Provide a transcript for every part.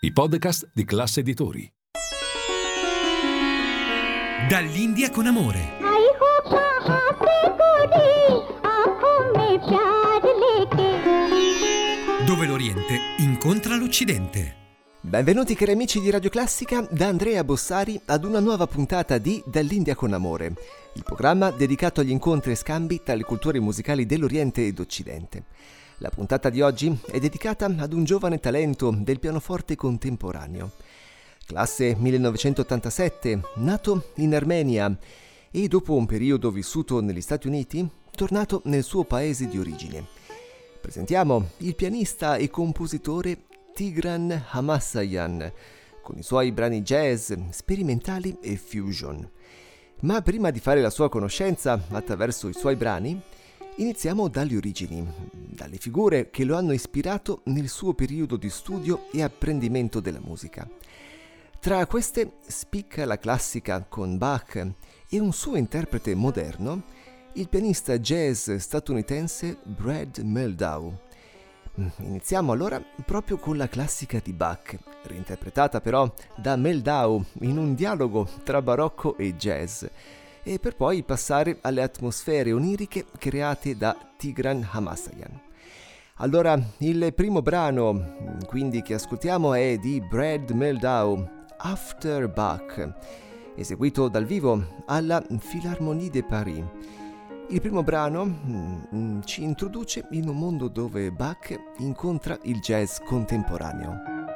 i podcast di classe editori. Dall'India con amore. Dove l'Oriente incontra l'Occidente. Benvenuti cari amici di Radio Classica da Andrea Bossari ad una nuova puntata di Dall'India con amore, il programma dedicato agli incontri e scambi tra le culture musicali dell'Oriente ed Occidente. La puntata di oggi è dedicata ad un giovane talento del pianoforte contemporaneo. Classe 1987, nato in Armenia e dopo un periodo vissuto negli Stati Uniti, tornato nel suo paese di origine. Presentiamo il pianista e compositore Tigran Hamassayan con i suoi brani jazz, sperimentali e fusion. Ma prima di fare la sua conoscenza attraverso i suoi brani, iniziamo dalle origini, dalle figure che lo hanno ispirato nel suo periodo di studio e apprendimento della musica. Tra queste spicca la classica con Bach e un suo interprete moderno, il pianista jazz statunitense Brad Meldau. Iniziamo allora proprio con la classica di Bach, reinterpretata però da Meldau in un dialogo tra barocco e jazz, e per poi passare alle atmosfere oniriche create da Tigran Hamassayan. Allora, il primo brano quindi che ascoltiamo è di Brad Meldau, After Bach, eseguito dal vivo alla Philharmonie de Paris. Il primo brano mm, ci introduce in un mondo dove Bach incontra il jazz contemporaneo.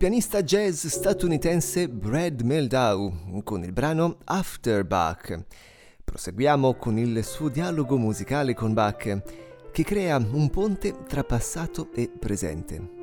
Pianista jazz statunitense Brad Meldau con il brano After Bach. Proseguiamo con il suo dialogo musicale con Bach che crea un ponte tra passato e presente.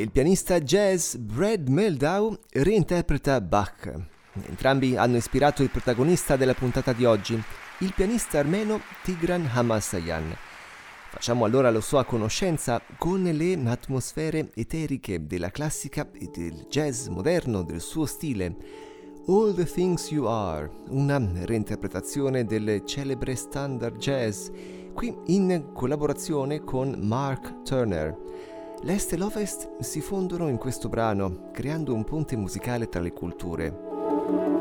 Il pianista jazz Brad Meldau reinterpreta Bach. Entrambi hanno ispirato il protagonista della puntata di oggi, il pianista armeno Tigran Hamassayan. Facciamo allora la sua conoscenza con le atmosfere eteriche della classica e del jazz moderno del suo stile. All the Things You Are, una reinterpretazione del celebre standard jazz, qui in collaborazione con Mark Turner. L'est e l'ovest si fondono in questo brano, creando un ponte musicale tra le culture.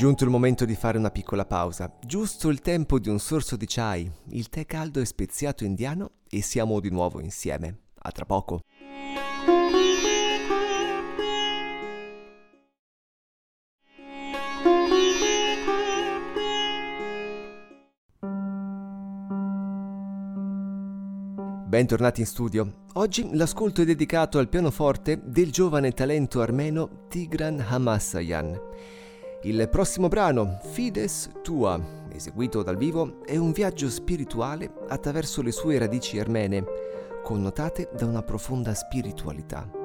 Giunto il momento di fare una piccola pausa, giusto il tempo di un sorso di chai, il tè caldo e speziato indiano e siamo di nuovo insieme. A tra poco. Bentornati in studio. Oggi l'ascolto è dedicato al pianoforte del giovane talento armeno Tigran Hamassayan. Il prossimo brano, Fides Tua, eseguito dal vivo, è un viaggio spirituale attraverso le sue radici armene, connotate da una profonda spiritualità.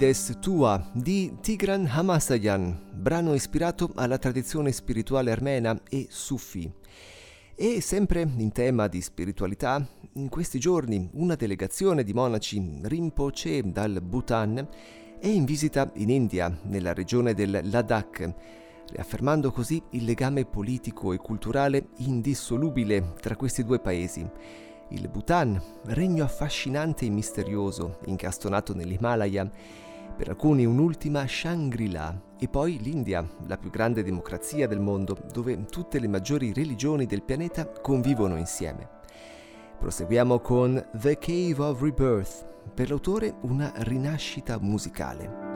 Fides Tua di Tigran Hamasayan, brano ispirato alla tradizione spirituale armena e Sufi. E sempre in tema di spiritualità, in questi giorni una delegazione di monaci Rinpoche dal Bhutan è in visita in India, nella regione del Ladakh, riaffermando così il legame politico e culturale indissolubile tra questi due paesi. Il Bhutan, regno affascinante e misterioso, incastonato nell'Himalaya, per alcuni un'ultima Shangri-La, e poi l'India, la più grande democrazia del mondo, dove tutte le maggiori religioni del pianeta convivono insieme. Proseguiamo con The Cave of Rebirth, per l'autore una rinascita musicale.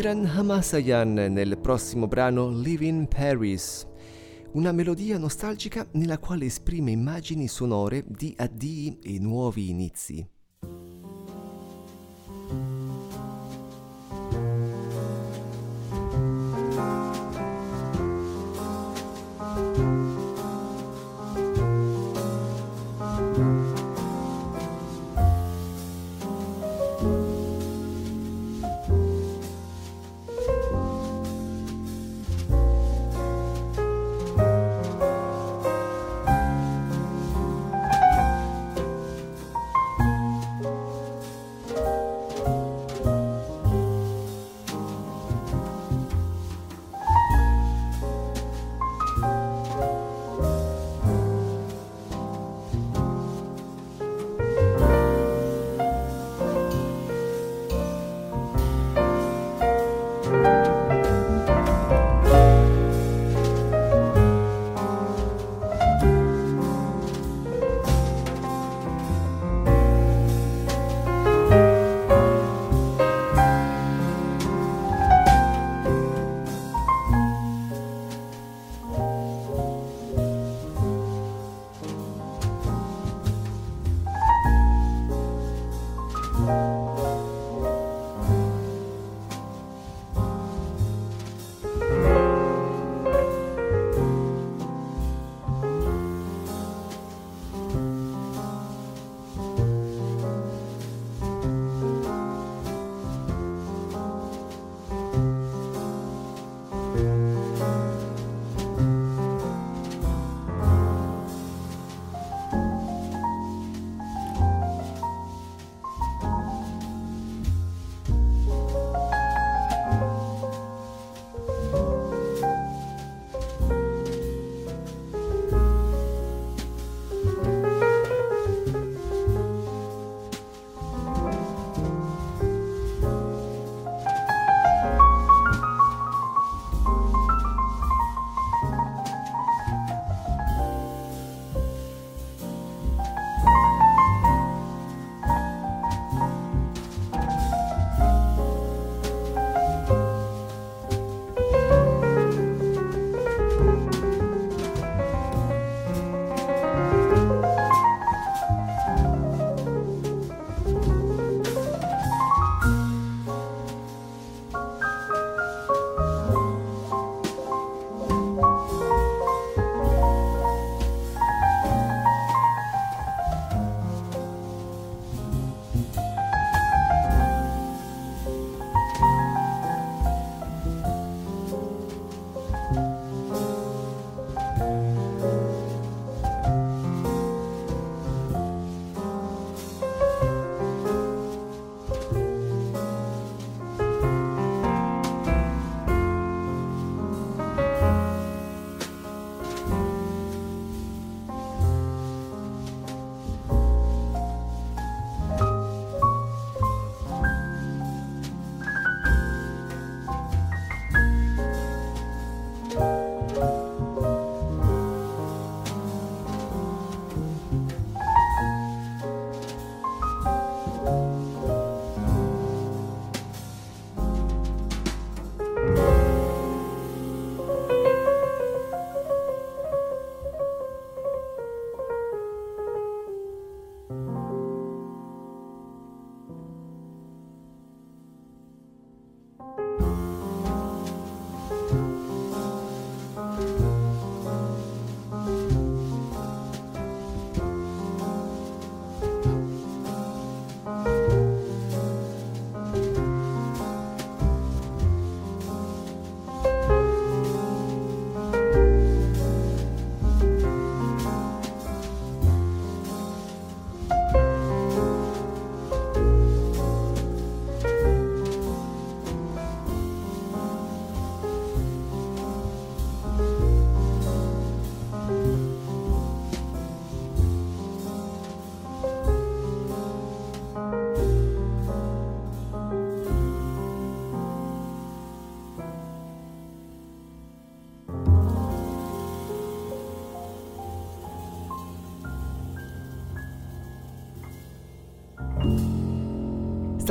Tigran Hamasayan nel prossimo brano Live in Paris, una melodia nostalgica nella quale esprime immagini sonore di addii e nuovi inizi.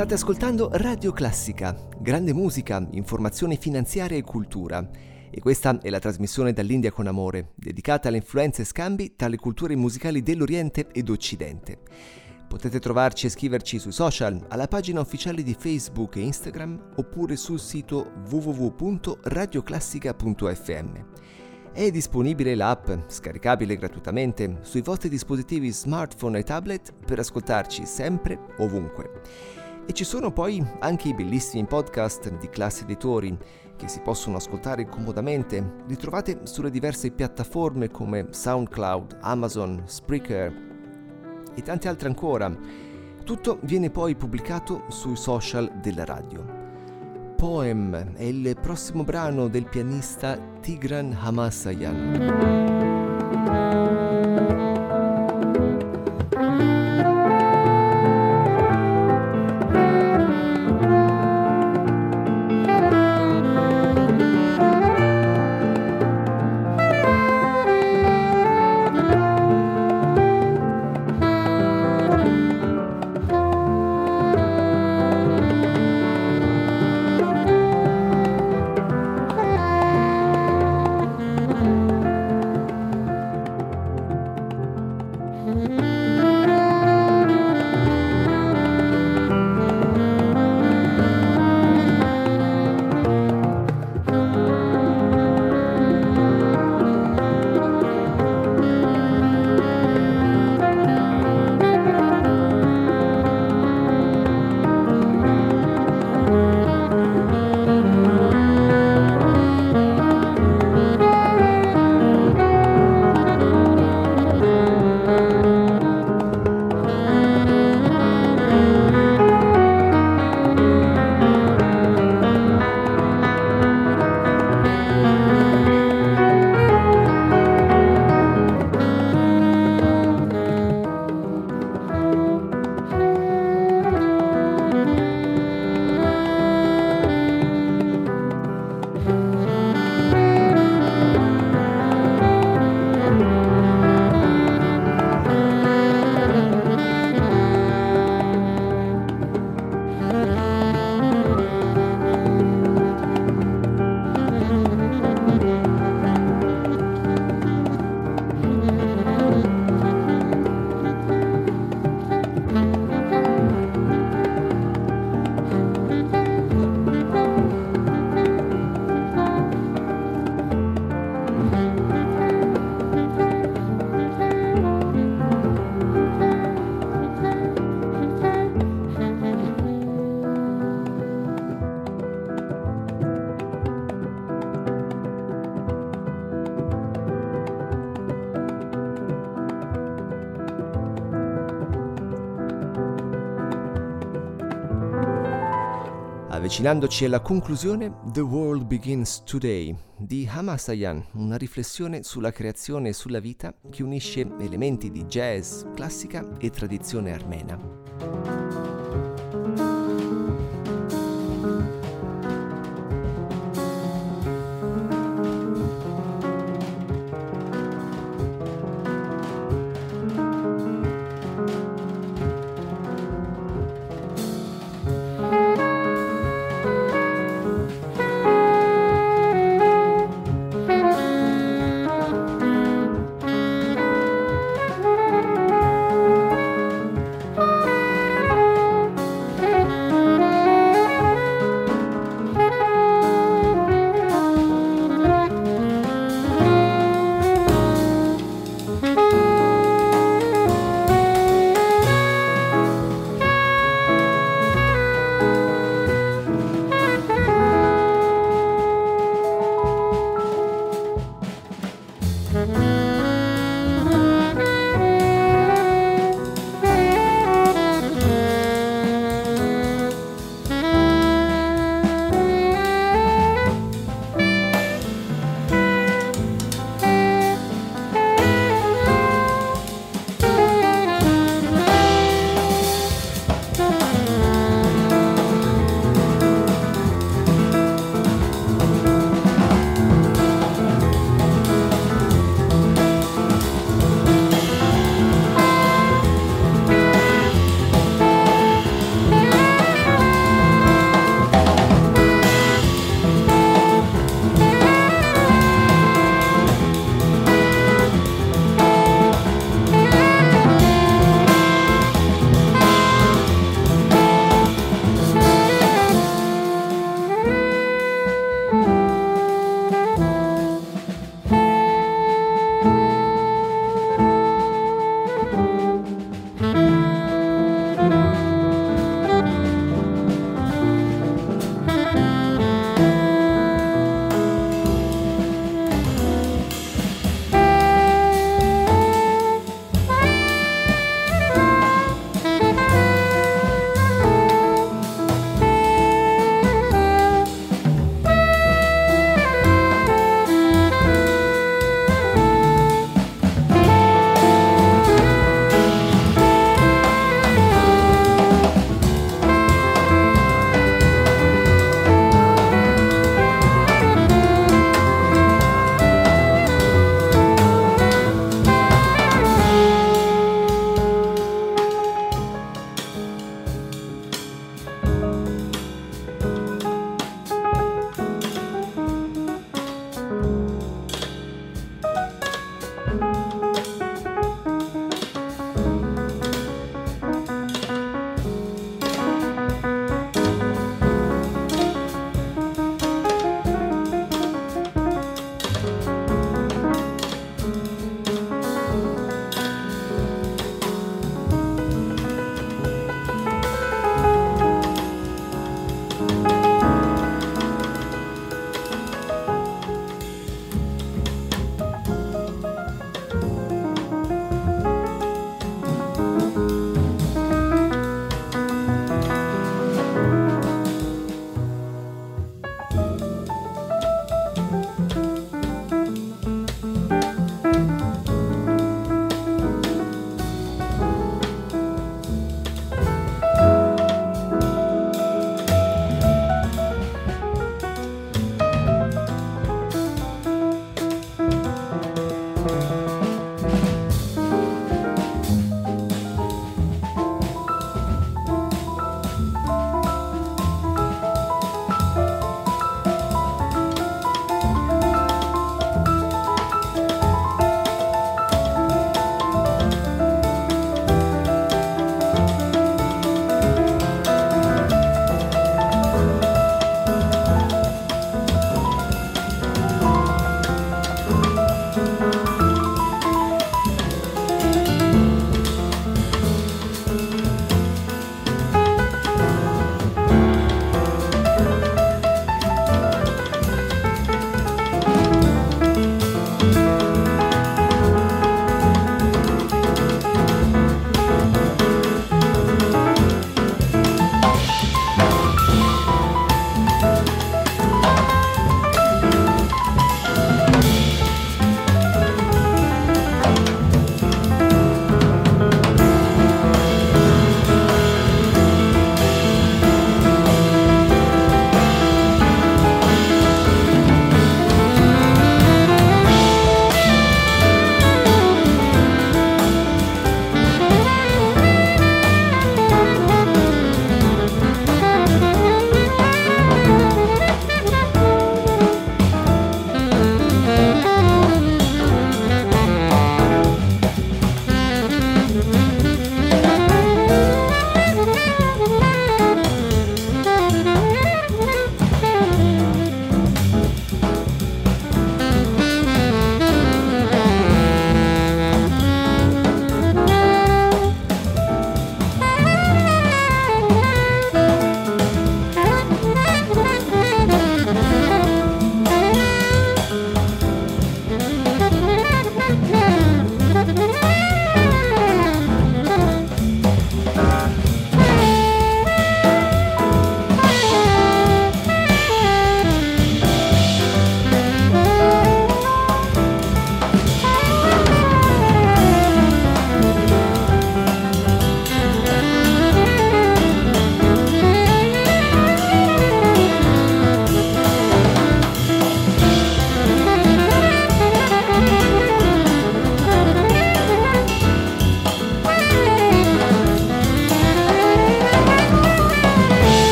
State ascoltando Radio Classica, grande musica, informazione finanziaria e cultura. E questa è la trasmissione dall'India con amore, dedicata alle influenze e scambi tra le culture musicali dell'Oriente ed Occidente. Potete trovarci e scriverci sui social, alla pagina ufficiale di Facebook e Instagram, oppure sul sito www.radioclassica.fm. È disponibile l'app, scaricabile gratuitamente, sui vostri dispositivi smartphone e tablet per ascoltarci sempre, ovunque. E ci sono poi anche i bellissimi podcast di classe editori che si possono ascoltare comodamente. Li trovate sulle diverse piattaforme come SoundCloud, Amazon, Spreaker e tante altre ancora. Tutto viene poi pubblicato sui social della radio. Poem è il prossimo brano del pianista Tigran Hamasayan. Avvicinandoci alla conclusione, The World Begins Today di Hamasayan, una riflessione sulla creazione e sulla vita che unisce elementi di jazz, classica e tradizione armena.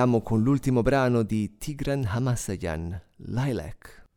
Chiudiamo con l'ultimo brano di Tigran Hamassayan, Lilac.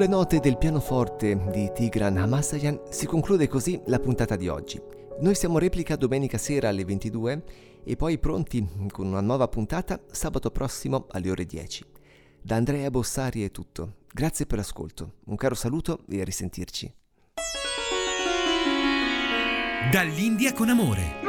Sulle note del pianoforte di Tigran Hamassayan si conclude così la puntata di oggi. Noi siamo replica domenica sera alle 22 e poi pronti con una nuova puntata sabato prossimo alle ore 10. Da Andrea Bossari è tutto. Grazie per l'ascolto. Un caro saluto e a risentirci. Dall'India con amore.